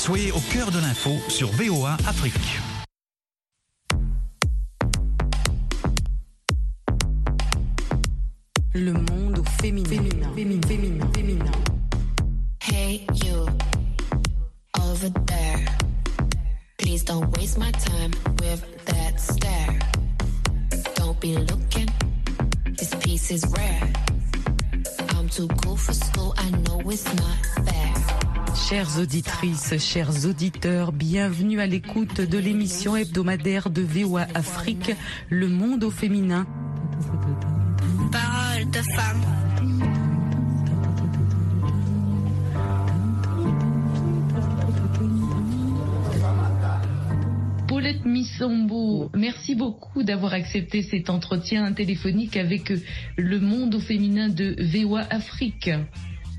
Soyez au cœur de l'info sur VOA Afrique. Le monde au féminin. Féminin, féminin, féminin, féminin. Hey, you, over there. Please don't waste my time with that stare. Don't be looking, this piece is rare. Chères auditrices, chers auditeurs, bienvenue à l'écoute de l'émission hebdomadaire de VOA Afrique, Le monde au féminin. Parole de femme. Paulette Missombo, merci beaucoup d'avoir accepté cet entretien téléphonique avec le monde au féminin de VOA Afrique.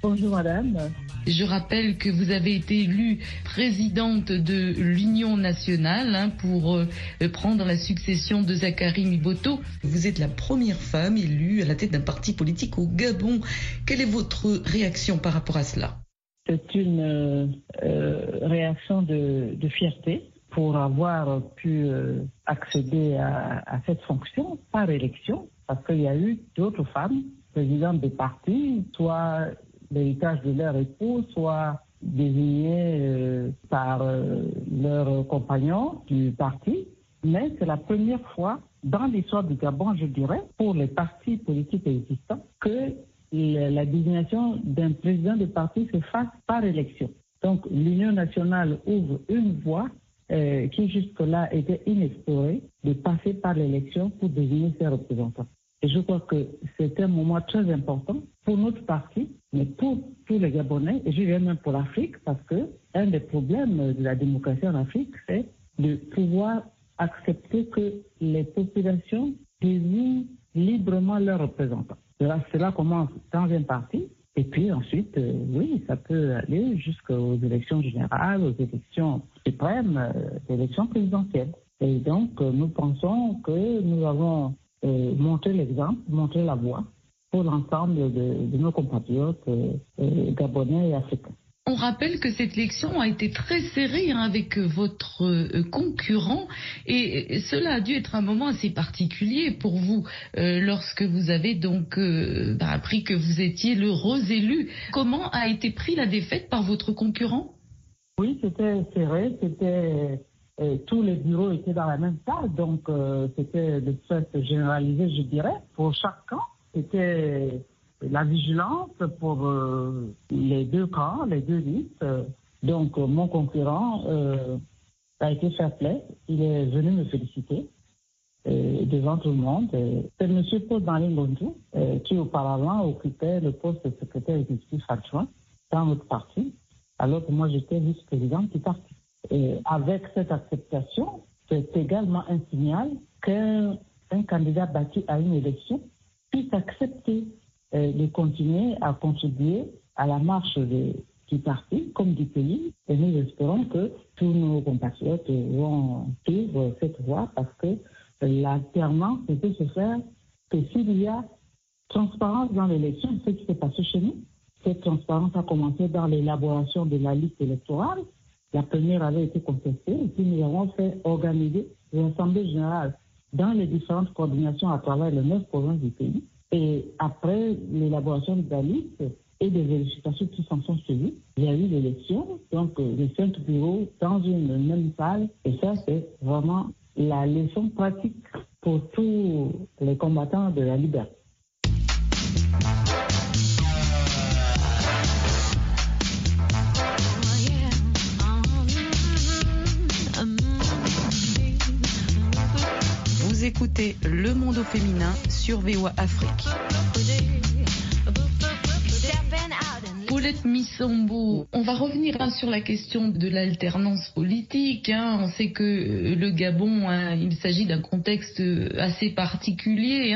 Bonjour madame. Je rappelle que vous avez été élue présidente de l'Union nationale hein, pour euh, prendre la succession de Zachary Miboto. Vous êtes la première femme élue à la tête d'un parti politique au Gabon. Quelle est votre réaction par rapport à cela? C'est une euh, euh, réaction de, de fierté pour avoir pu euh, accéder à, à cette fonction par élection, parce qu'il y a eu d'autres femmes présidentes des partis, soit l'héritage de leur époux, soit désignées euh, par euh, leurs compagnons du parti. Mais c'est la première fois dans l'histoire du Gabon, je dirais, pour les partis politiques existants, que la désignation d'un président de parti se fasse par élection. Donc l'Union nationale ouvre une voie euh, qui jusque-là était inexplorée de passer par l'élection pour désigner ses représentants. Et je crois que c'est un moment très important pour notre parti, mais pour tous les Gabonais, et je dirais même pour l'Afrique, parce que un des problèmes de la démocratie en Afrique, c'est de pouvoir accepter que les populations désignent librement leurs représentants. Cela commence dans un parti, et puis ensuite, euh, oui, ça peut aller jusqu'aux élections générales, aux élections suprêmes, euh, élections présidentielles. Et donc, euh, nous pensons que nous avons euh, montré l'exemple, montré la voie pour l'ensemble de, de nos compatriotes gabonais et africains. On rappelle que cette élection a été très serrée hein, avec euh, votre euh, concurrent et cela a dû être un moment assez particulier pour vous euh, lorsque vous avez donc bah, appris que vous étiez l'heureux élu. Comment a été pris la défaite par votre concurrent? Oui, c'était serré, c'était tous les bureaux étaient dans la même salle, donc c'était de fait généralisé, je dirais, pour chaque camp. La vigilance pour euh, les deux camps, les deux listes. Donc euh, mon concurrent euh, a été fair play, il est venu me féliciter devant tout le monde. C'est M. Paul Malingondu euh, qui auparavant occupait le poste de secrétaire exécutif adjoint dans notre parti, alors que moi j'étais vice-présidente du parti. Avec cette acceptation, c'est également un signal qu'un un candidat battu à une élection puisse accepter de continuer à contribuer à la marche de- du parti comme du pays. Et nous espérons que tous nos compatriotes vont suivre cette voie parce que l'alternance ne peut se faire que s'il y a transparence dans l'élection, ce qui s'est passé chez nous. Cette transparence a commencé dans l'élaboration de la liste électorale. La première avait été contestée et puis nous avons fait organiser l'Assemblée générale dans les différentes coordinations à travers les neuf provinces du pays. Et après l'élaboration de la liste et des vérifications qui s'en sont suivies, il y a eu l'élection, donc euh, les cinq bureaux dans une même salle. Et ça, c'est vraiment la leçon pratique pour tous les combattants de la liberté. Vous écoutez Le monde au féminin sur VOA Afrique. On va revenir hein, sur la question de l'alternance politique. hein. On sait que euh, le Gabon, hein, il s'agit d'un contexte euh, assez particulier.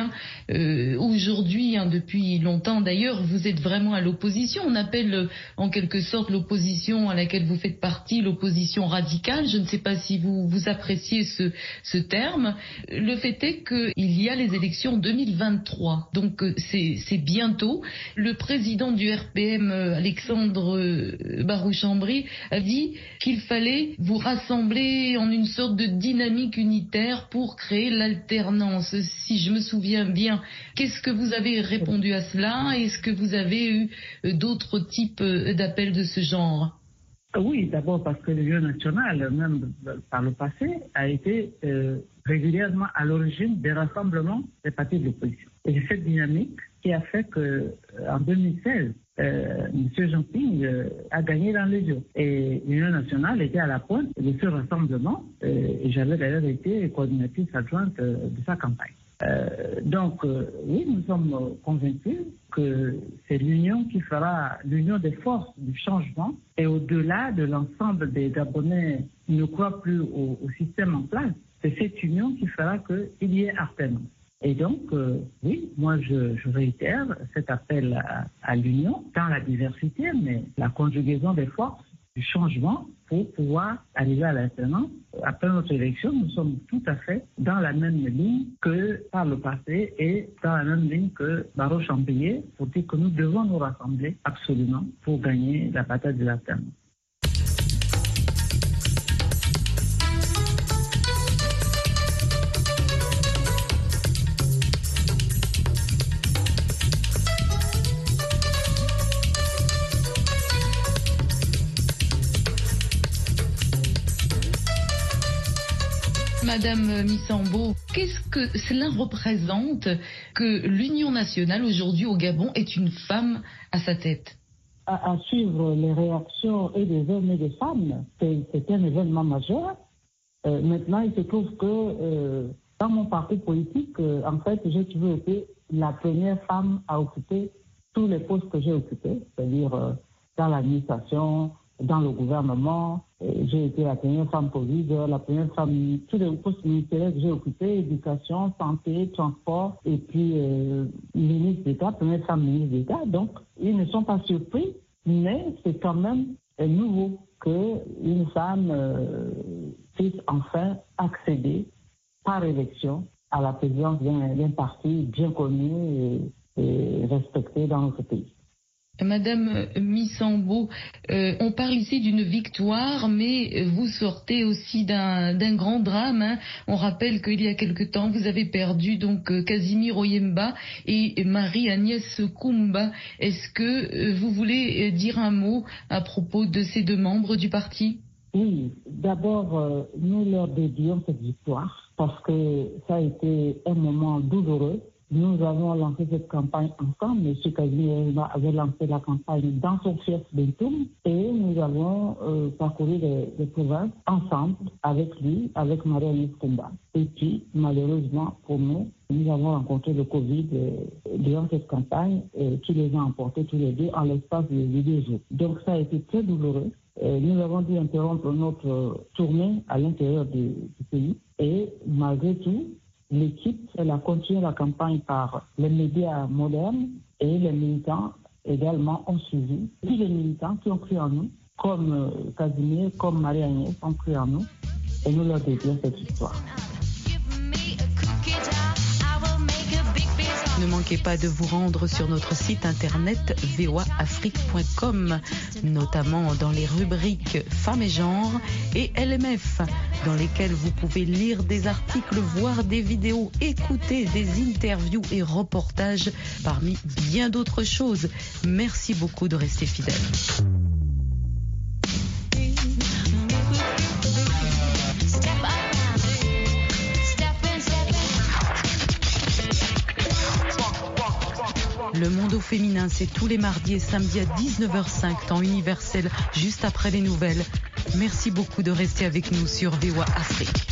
Euh, Aujourd'hui, depuis longtemps d'ailleurs, vous êtes vraiment à l'opposition. On appelle en quelque sorte l'opposition à laquelle vous faites partie l'opposition radicale. Je ne sais pas si vous, vous appréciez ce, ce terme. Le fait est qu'il y a les élections 2023. Donc c'est bientôt. Le président du RPM Alexandre Barouchambry, a dit qu'il fallait vous rassembler en une sorte de dynamique unitaire pour créer l'alternance. Si je me souviens bien, qu'est-ce que vous avez répondu à cela Est-ce que vous avez eu d'autres types d'appels de ce genre? Oui, d'abord parce que l'Union nationale, même par le passé, a été euh, régulièrement à l'origine des rassemblements des partis de l'opposition. Et c'est cette dynamique qui a fait que euh, en 2016, euh, M. Jean-Ping euh, a gagné dans les jeux. Et l'Union nationale était à la pointe de ce rassemblement. et j'avais d'ailleurs été coordinatrice adjointe de sa campagne. Euh, donc, euh, oui, nous sommes convaincus que c'est l'union qui fera l'union des forces du changement et au-delà de l'ensemble des Gabonais qui ne croient plus au, système en place, c'est cette union qui fera qu'il y ait alternance. Et donc, euh, oui, moi je, réitère cet appel à, l'union dans la diversité, mais la conjugaison des forces du changement pour pouvoir arriver à l'alternance. Après notre élection, nous sommes tout à fait dans la même ligne que par le passé et dans la même ligne que Baro Champillet pour dire que nous devons nous rassembler absolument pour gagner la bataille de l'alternance. Madame Missambo, qu'est-ce que cela représente que l'Union nationale aujourd'hui au Gabon est une femme à sa tête? À, suivre les réactions et des hommes et des femmes, c'est un événement majeur. Euh, maintenant, il se trouve que euh, dans mon parti politique, euh, en fait, j'ai toujours été la première femme à occuper tous les postes que j'ai occupés, c'est-à-dire dans l'administration, dans le gouvernement. J'ai été la première femme Covid, la première femme, tous les postes ministériels que j'ai occupés, éducation, santé, transport, et puis euh, ministre d'État, première femme ministre d'État. Donc, ils ne sont pas surpris, mais c'est quand même nouveau qu'une femme euh, puisse enfin accéder par élection à la présidence d'un parti bien connu et respecté dans notre pays. Madame Missambo, euh, on parle ici d'une victoire, mais vous sortez aussi d'un grand drame. Hein. On rappelle qu'il y a quelque temps, vous avez perdu donc euh, Casimir Oyemba et Marie-Agnès Kumba. Est-ce que euh, vous voulez dire un mot à propos de ces deux membres du parti? Oui, d'abord, nous leur dédions cette victoire parce que ça a été un moment douloureux nous avons lancé cette campagne ensemble. M. Casimir avait lancé la campagne dans son fief Bentoum et nous avons euh, parcouru les, provinces ensemble avec lui, avec Marie-Anne Kumba. Et puis, malheureusement pour nous, nous avons rencontré le Covid euh, durant cette campagne euh, qui les a emportés tous les deux en l'espace de, deux jours. Donc ça a été très douloureux. nous avons dû interrompre notre tournée à l'intérieur du pays et malgré tout, L'équipe, elle a continué la campagne par les médias modernes et les militants également ont suivi. Tous les militants qui ont cru en nous, comme euh, Casimir, comme Marie-Agnès, ont cru en nous et nous leur dédions cette histoire. Ne manquez pas de vous rendre sur notre site internet voaafrique.com, notamment dans les rubriques Femmes et genre et LMF, dans lesquelles vous pouvez lire des articles, voir des vidéos, écouter des interviews et reportages parmi bien d'autres choses. Merci beaucoup de rester fidèles. Le monde au féminin, c'est tous les mardis et samedis à 19h05, temps universel, juste après les nouvelles. Merci beaucoup de rester avec nous sur VOA Afrique.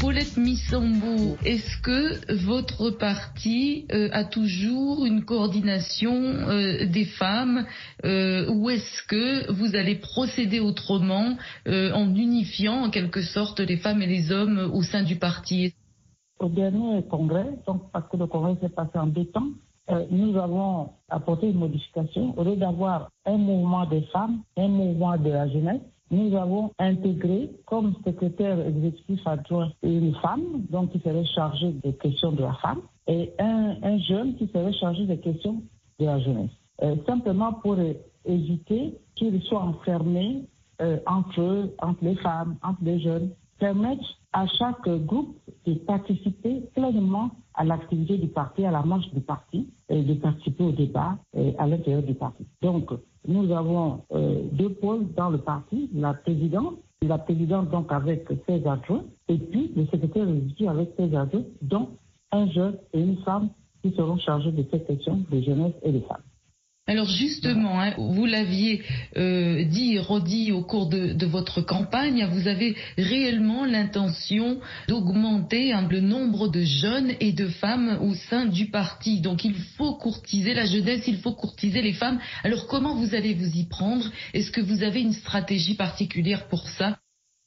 Paulette Missombo, est-ce que votre parti euh, a toujours une coordination euh, des femmes euh, ou est-ce que vous allez procéder autrement en unifiant en quelque sorte les femmes et les hommes au sein du parti? Au dernier congrès, donc parce que le congrès s'est passé en deux temps, nous avons apporté une modification. Au lieu d'avoir un mouvement des femmes, un mouvement de la jeunesse, nous avons intégré comme secrétaire exécutif adjoint une femme, donc qui serait chargée des questions de la femme, et un, un jeune qui serait chargé des questions de la jeunesse. Euh, simplement pour éviter qu'ils soient enfermés euh, entre entre les femmes, entre les jeunes, permettre à chaque groupe de participer pleinement à l'activité du parti, à la marche du parti, et de participer au débat à l'intérieur du parti. Donc, nous avons euh, deux pôles dans le parti, la présidente, la présidente donc avec ses adjoints, et puis le secrétaire exécutif avec ses adjoints, dont un jeune et une femme qui seront chargés de cette question de jeunesse et de femmes. Alors justement, hein, vous l'aviez euh, dit et redit au cours de, votre campagne, vous avez réellement l'intention d'augmenter hein, le nombre de jeunes et de femmes au sein du parti. Donc il faut courtiser la jeunesse, il faut courtiser les femmes. Alors comment vous allez vous y prendre? Est-ce que vous avez une stratégie particulière pour ça?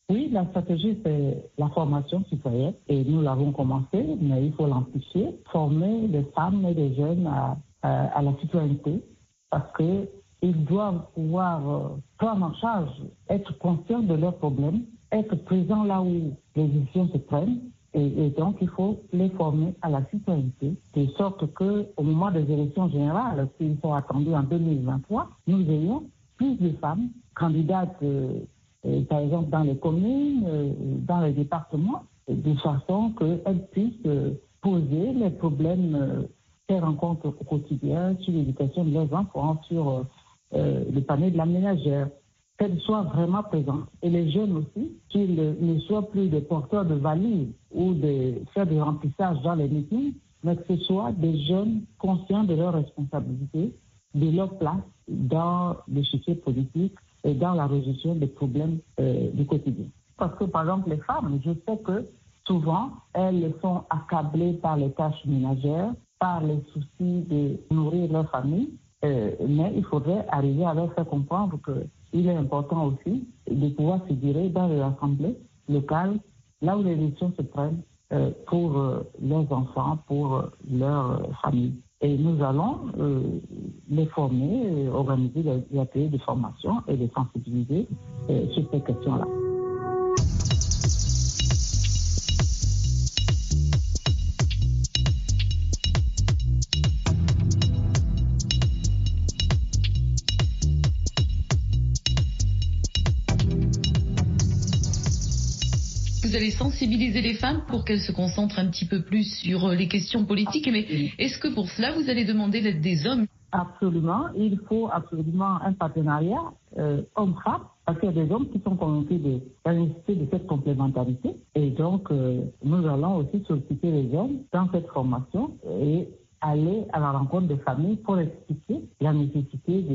Oui, la stratégie, c'est la formation citoyenne et nous l'avons commencé, mais il faut l'amplifier, former les femmes et les jeunes à la citoyenneté, parce qu'ils doivent pouvoir euh, prendre en charge, être conscients de leurs problèmes, être présents là où les décisions se prennent. Et, donc, il faut les former à la citoyenneté, de sorte qu'au moment des élections générales, qui sont attendues en 2023, nous ayons plus de femmes candidates, euh, euh, par exemple, dans les communes, dans les départements, de façon qu'elles puissent poser les problèmes qu'elles rencontrent au quotidien sur l'éducation de leurs enfants, sur euh, le panier de la ménagère, qu'elles soient vraiment présentes. Et les jeunes aussi, qu'ils ne soient plus des porteurs de valises ou de faire des remplissages dans les meetings, mais que ce soit des jeunes conscients de leurs responsabilités, de leur place dans l'échiquier politique et dans la résolution des problèmes euh, du quotidien. Parce que, par exemple, les femmes, je sais que souvent, elles sont accablées par les tâches ménagères, par les soucis de nourrir leur famille, euh, mais il faudrait arriver à leur faire comprendre qu'il est important aussi de pouvoir figurer dans les assemblées locales, là où les décisions se prennent euh, pour euh, leurs enfants, pour leur famille. Et nous allons les former, organiser des ateliers de formation et les sensibiliser sur ces questions-là. Vous allez sensibiliser les femmes pour qu'elles se concentrent un petit peu plus sur les questions politiques. Mais est-ce que pour cela, vous allez demander l'aide des hommes? Absolument. Il faut absolument un partenariat euh, homme-femme parce qu'il y a des hommes qui sont convaincus de la nécessité de cette complémentarité. Et donc, euh, nous allons aussi solliciter les hommes dans cette formation et aller à la rencontre des familles pour expliquer la nécessité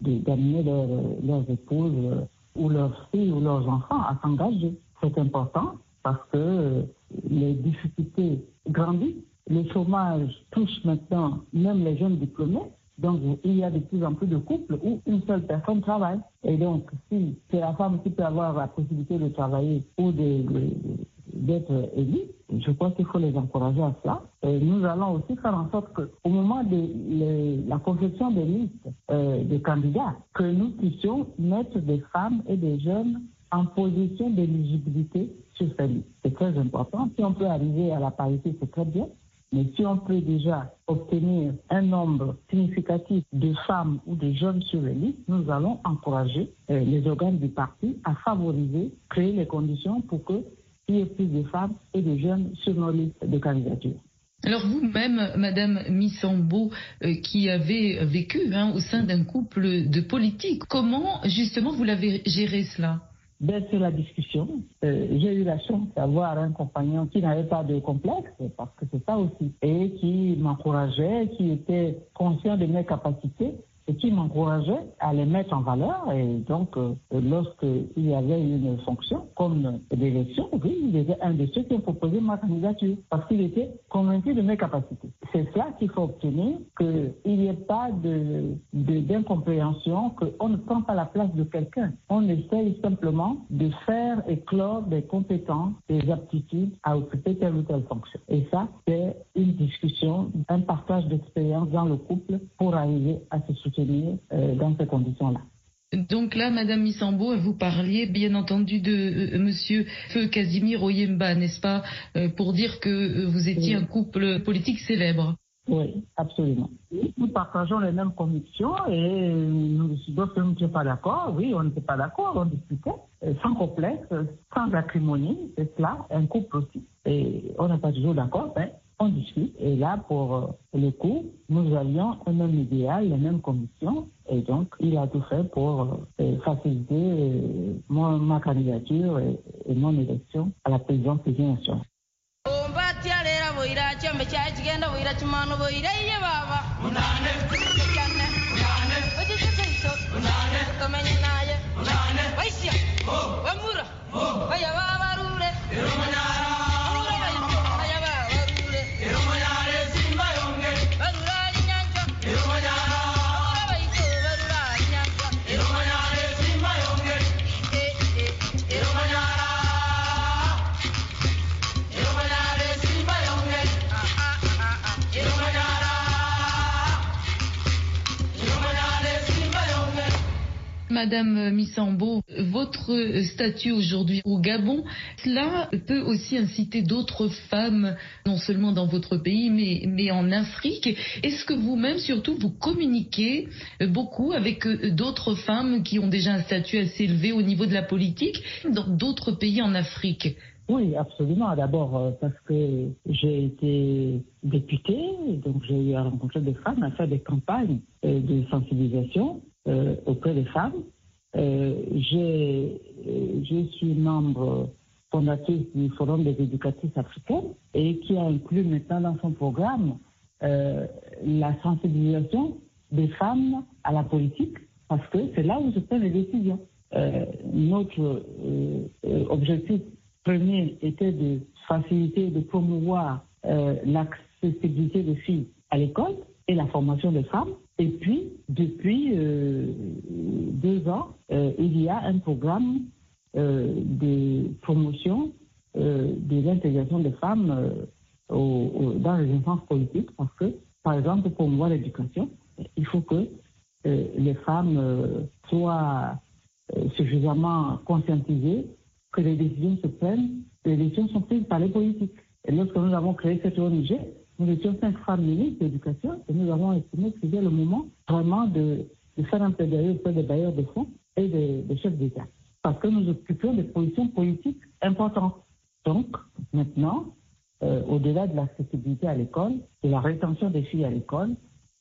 d'amener de, de, leurs, leurs épouses euh, ou leurs filles ou leurs enfants à s'engager. C'est important parce que les difficultés grandissent. Le chômage touche maintenant même les jeunes diplômés. Donc, il y a de plus en plus de couples où une seule personne travaille. Et donc, si c'est la femme qui peut avoir la possibilité de travailler ou d'être élue, je crois qu'il faut les encourager à cela. Et nous allons aussi faire en sorte qu'au moment de la conception des listes euh, de candidats, que nous puissions mettre des femmes et des jeunes en position d'éligibilité sur. C'est très important. Si on peut arriver à la parité, c'est très bien. Mais si on peut déjà obtenir un nombre significatif de femmes ou de jeunes sur les listes, nous allons encourager euh, les organes du parti à favoriser, créer les conditions pour qu'il y ait plus de femmes et de jeunes sur nos listes de candidature. Alors vous-même, Madame Missambo, euh, qui avez vécu hein, au sein d'un couple de politiques, comment justement vous l'avez géré cela? Bien sur la discussion, euh, j'ai eu la chance d'avoir un compagnon qui n'avait pas de complexe, parce que c'est ça aussi, et qui m'encourageait, qui était conscient de mes capacités et qui m'encourageait à les mettre en valeur. Et donc, euh, lorsqu'il y avait une fonction comme l'élection, oui, il était un de ceux qui ont proposé ma candidature parce qu'il était convaincu de mes capacités. C'est cela qu'il faut obtenir, qu'il n'y ait pas d'incompréhension, de, qu'on ne prend pas la place de quelqu'un. On essaye simplement de faire éclore des compétences, des aptitudes à occuper telle ou telle fonction. Et ça, c'est une discussion, un partage d'expérience dans le couple pour arriver à se soutenir euh, dans ces conditions-là. Donc là, Madame Missambo, vous parliez bien entendu de euh, Monsieur Feu Casimir Oyemba, n'est-ce pas, euh, pour dire que euh, vous étiez un couple politique célèbre. Oui, absolument. Nous partageons les mêmes convictions et nous, d'autres nous n'étions pas d'accord. Oui, on n'était pas d'accord, on discutait sans complexe, sans acrimonie, c'est cela, un couple aussi. Et on n'est pas toujours d'accord, mais Et là, pour euh, le coup, nous avions un même idéal, les mêmes conditions. Et donc, il a tout fait pour euh, faciliter euh, mon, ma candidature et, et, mon élection à la présidence de nation. Madame Missambo, votre statut aujourd'hui au Gabon, cela peut aussi inciter d'autres femmes, non seulement dans votre pays, mais, mais en Afrique. Est-ce que vous-même, surtout, vous communiquez beaucoup avec d'autres femmes qui ont déjà un statut assez élevé au niveau de la politique dans d'autres pays en Afrique? Oui, absolument. D'abord euh, parce que j'ai été députée, donc j'ai eu à rencontrer des femmes, à faire des campagnes euh, de sensibilisation euh, auprès des femmes. Euh, je suis membre fondatrice du Forum des éducatrices africaines et qui a inclus maintenant dans son programme euh, la sensibilisation des femmes à la politique parce que c'est là où se prennent les décisions. Euh, notre euh, objectif premier était de faciliter et de promouvoir euh, l'accessibilité des filles à l'école et la formation des femmes. Et puis, depuis euh, deux ans, euh, il y a un programme euh, de promotion de l'intégration des femmes dans les instances politiques parce que, par exemple, pour promouvoir l'éducation, il faut que les femmes soient suffisamment conscientisées que les décisions se prennent, les décisions sont prises par les politiques. Et lorsque nous avons créé cette ONG, nous étions cinq femmes ministres d'éducation et nous avons estimé que c'était le moment vraiment de, faire un plaidoyer auprès des bailleurs de fonds et des, chefs d'État. Parce que nous occupions des positions politiques importantes. Donc, maintenant, euh, au-delà de l'accessibilité à l'école, de la rétention des filles à l'école,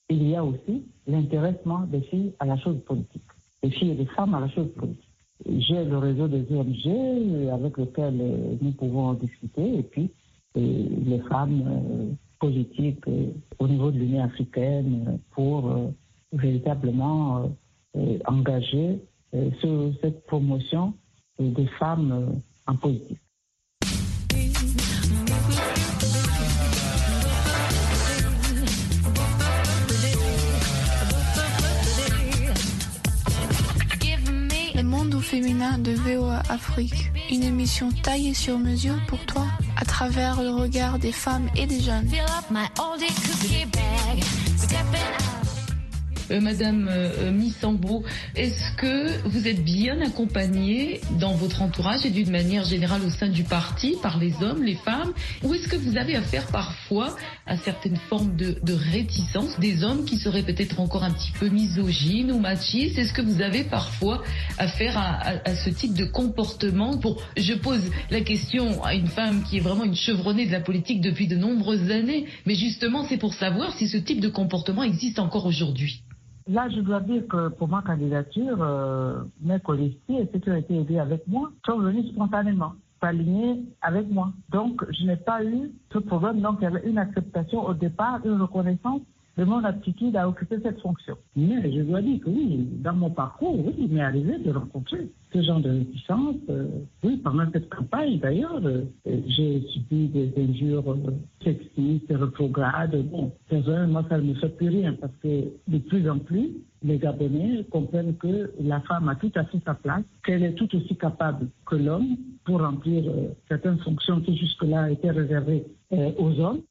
il y a aussi l'intéressement des filles à la chose politique, des filles et des femmes à la chose politique. J'ai le réseau des ONG avec lequel nous pouvons discuter et puis et les femmes euh, politiques euh, au niveau de l'Union africaine pour euh, véritablement engager sur cette promotion des femmes en politique. Féminin de VOA Afrique, une émission taillée sur mesure pour toi à travers le regard des femmes et des jeunes. Euh, Madame euh, Missambo, est-ce que vous êtes bien accompagnée dans votre entourage et d'une manière générale au sein du parti par les hommes, les femmes Ou est-ce que vous avez affaire parfois à certaines formes de, réticence des hommes qui seraient peut-être encore un petit peu misogynes ou machistes? Est-ce que vous avez parfois affaire à, à, à, ce type de comportement? Bon, je pose la question à une femme qui est vraiment une chevronnée de la politique depuis de nombreuses années, mais justement c'est pour savoir si ce type de comportement existe encore aujourd'hui. Là, je dois dire que pour ma candidature, euh, mes collègues et ceux qui ont été aidés avec moi sont venus spontanément, s'aligner avec moi. Donc, je n'ai pas eu ce problème. Donc, il y avait une acceptation au départ, une reconnaissance de mon aptitude à occuper cette fonction. Mais je dois dire que oui, dans mon parcours, oui, il m'est arrivé de rencontrer ce genre de réticence. Euh, oui, pendant cette campagne, d'ailleurs, euh, j'ai subi des injures euh, sexistes, rétrogrades. Bon, personnellement, ça ne me fait plus rien parce que de plus en plus, les Gabonais comprennent que la femme a tout à fait sa place, qu'elle est tout aussi capable que l'homme pour remplir euh, certaines fonctions qui jusque-là étaient réservées aux hommes.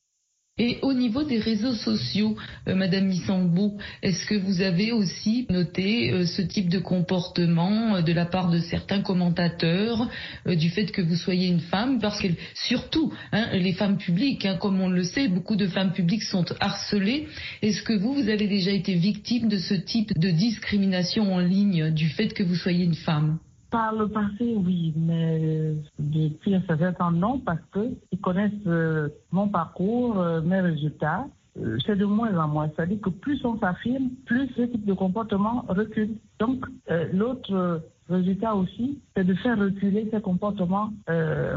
Et au niveau des réseaux sociaux, euh, Madame Missambou, est-ce que vous avez aussi noté euh, ce type de comportement euh, de la part de certains commentateurs, du fait que vous soyez une femme? Parce que surtout, hein, les femmes publiques, hein, comme on le sait, beaucoup de femmes publiques sont harcelées. Est-ce que vous, vous avez déjà été victime de ce type de discrimination en ligne du fait que vous soyez une femme? Par le passé, oui, mais depuis un certain temps, non, parce qu'ils connaissent euh, mon parcours, euh, mes résultats. Euh, c'est de moins en moins. C'est-à-dire que plus on s'affirme, plus ce type de comportement recule. Donc, l'autre résultat aussi, c'est de faire reculer ces comportements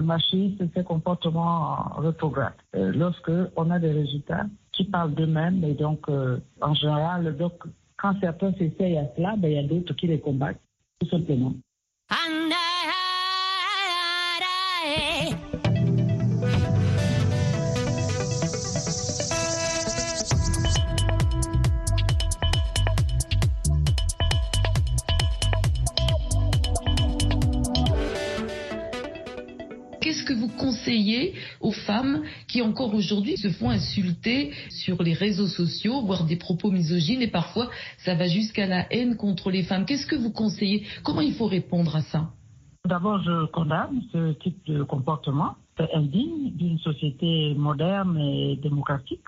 machistes, ces comportements rétrogrades. lorsque on a des résultats qui parlent d'eux-mêmes, et donc, en général, donc, quand certains s'essayent à cela, ben, il y a d'autres qui les combattent, tout simplement. Qu'est-ce aux femmes qui encore aujourd'hui se font insulter sur les réseaux sociaux, voire des propos misogynes et parfois ça va jusqu'à la haine contre les femmes Qu'est-ce que vous conseillez? Comment il faut répondre à ça? D'abord, je condamne ce type de comportement. Indigne d'une société moderne et démocratique.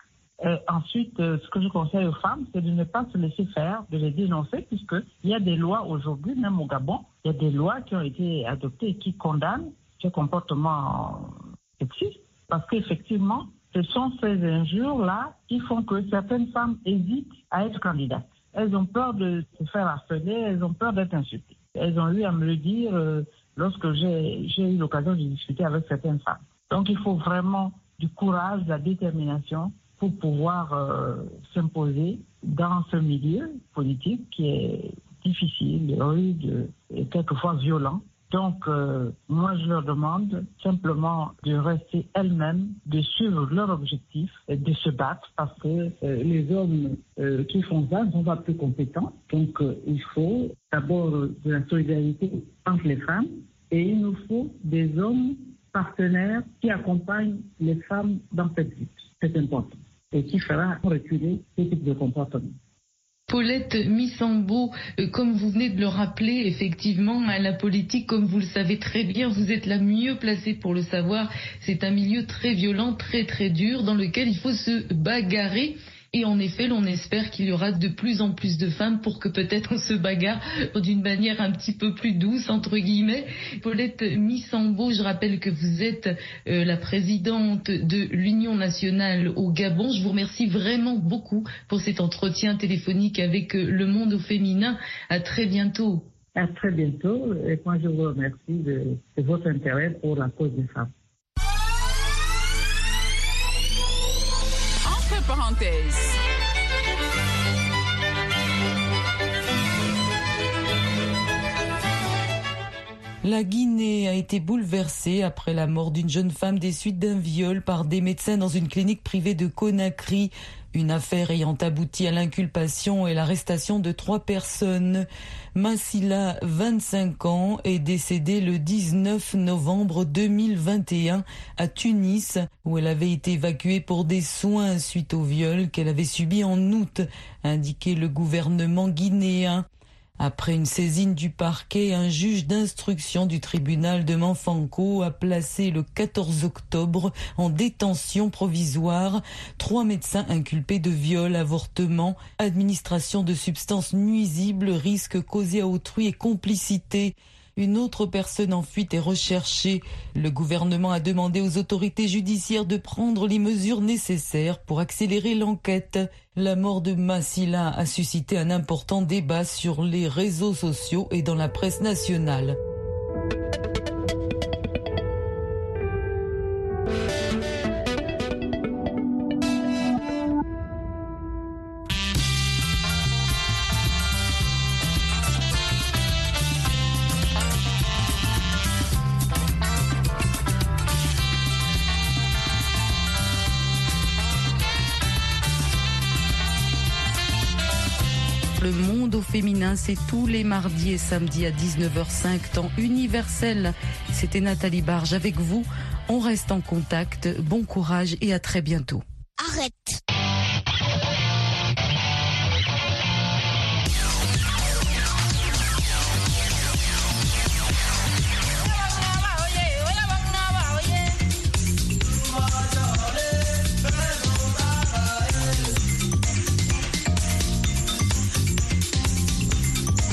ensuite, euh, ce que je conseille aux femmes, c'est de ne pas se laisser faire, de les dénoncer, puisqu'il y a des lois aujourd'hui, même au Gabon, il y a des lois qui ont été adoptées qui condamnent ce comportement parce qu'effectivement, ce sont ces injures-là qui font que certaines femmes hésitent à être candidates. Elles ont peur de se faire harceler, elles ont peur d'être insultées. Elles ont eu à me le dire euh, lorsque j'ai eu l'occasion de discuter avec certaines femmes. Donc il faut vraiment du courage, de la détermination pour pouvoir euh, s'imposer dans ce milieu politique qui est difficile, rude et quelquefois violent. Donc, euh, moi, je leur demande simplement de rester elles-mêmes, de suivre leur objectif, et de se battre parce que euh, les hommes euh, qui font ça ne sont pas plus compétents. Donc, il faut d'abord de la solidarité entre les femmes et il nous faut des hommes partenaires qui accompagnent les femmes dans cette lutte. C'est important. Et qui fera reculer ce type de comportement. Paulette Missambo, euh, comme vous venez de le rappeler, effectivement, à la politique, comme vous le savez très bien, vous êtes la mieux placée pour le savoir. C'est un milieu très violent, très très dur, dans lequel il faut se bagarrer. Et en effet, l'on espère qu'il y aura de plus en plus de femmes pour que peut-être on se bagarre d'une manière un petit peu plus douce, entre guillemets. Paulette Missambo, je rappelle que vous êtes euh, la présidente de l'Union nationale au Gabon. Je vous remercie vraiment beaucoup pour cet entretien téléphonique avec euh, le monde au féminin. À très bientôt. À très bientôt. Et moi, je vous remercie de votre intérêt pour la cause des femmes. La Guinée a été bouleversée après la mort d'une jeune femme des suites d'un viol par des médecins dans une clinique privée de Conakry. Une affaire ayant abouti à l'inculpation et l'arrestation de trois personnes. Massila, 25 ans, est décédée le 19 novembre 2021 à Tunis, où elle avait été évacuée pour des soins suite au viol qu'elle avait subi en août, indiqué le gouvernement guinéen. Après une saisine du parquet, un juge d'instruction du tribunal de Manfanco a placé le 14 octobre en détention provisoire trois médecins inculpés de viol, avortement, administration de substances nuisibles, risque causé à autrui et complicité. Une autre personne en fuite est recherchée. Le gouvernement a demandé aux autorités judiciaires de prendre les mesures nécessaires pour accélérer l'enquête. La mort de Massila a suscité un important débat sur les réseaux sociaux et dans la presse nationale. Féminin, c'est tous les mardis et samedis à 19h05, temps universel. C'était Nathalie Barge avec vous. On reste en contact. Bon courage et à très bientôt.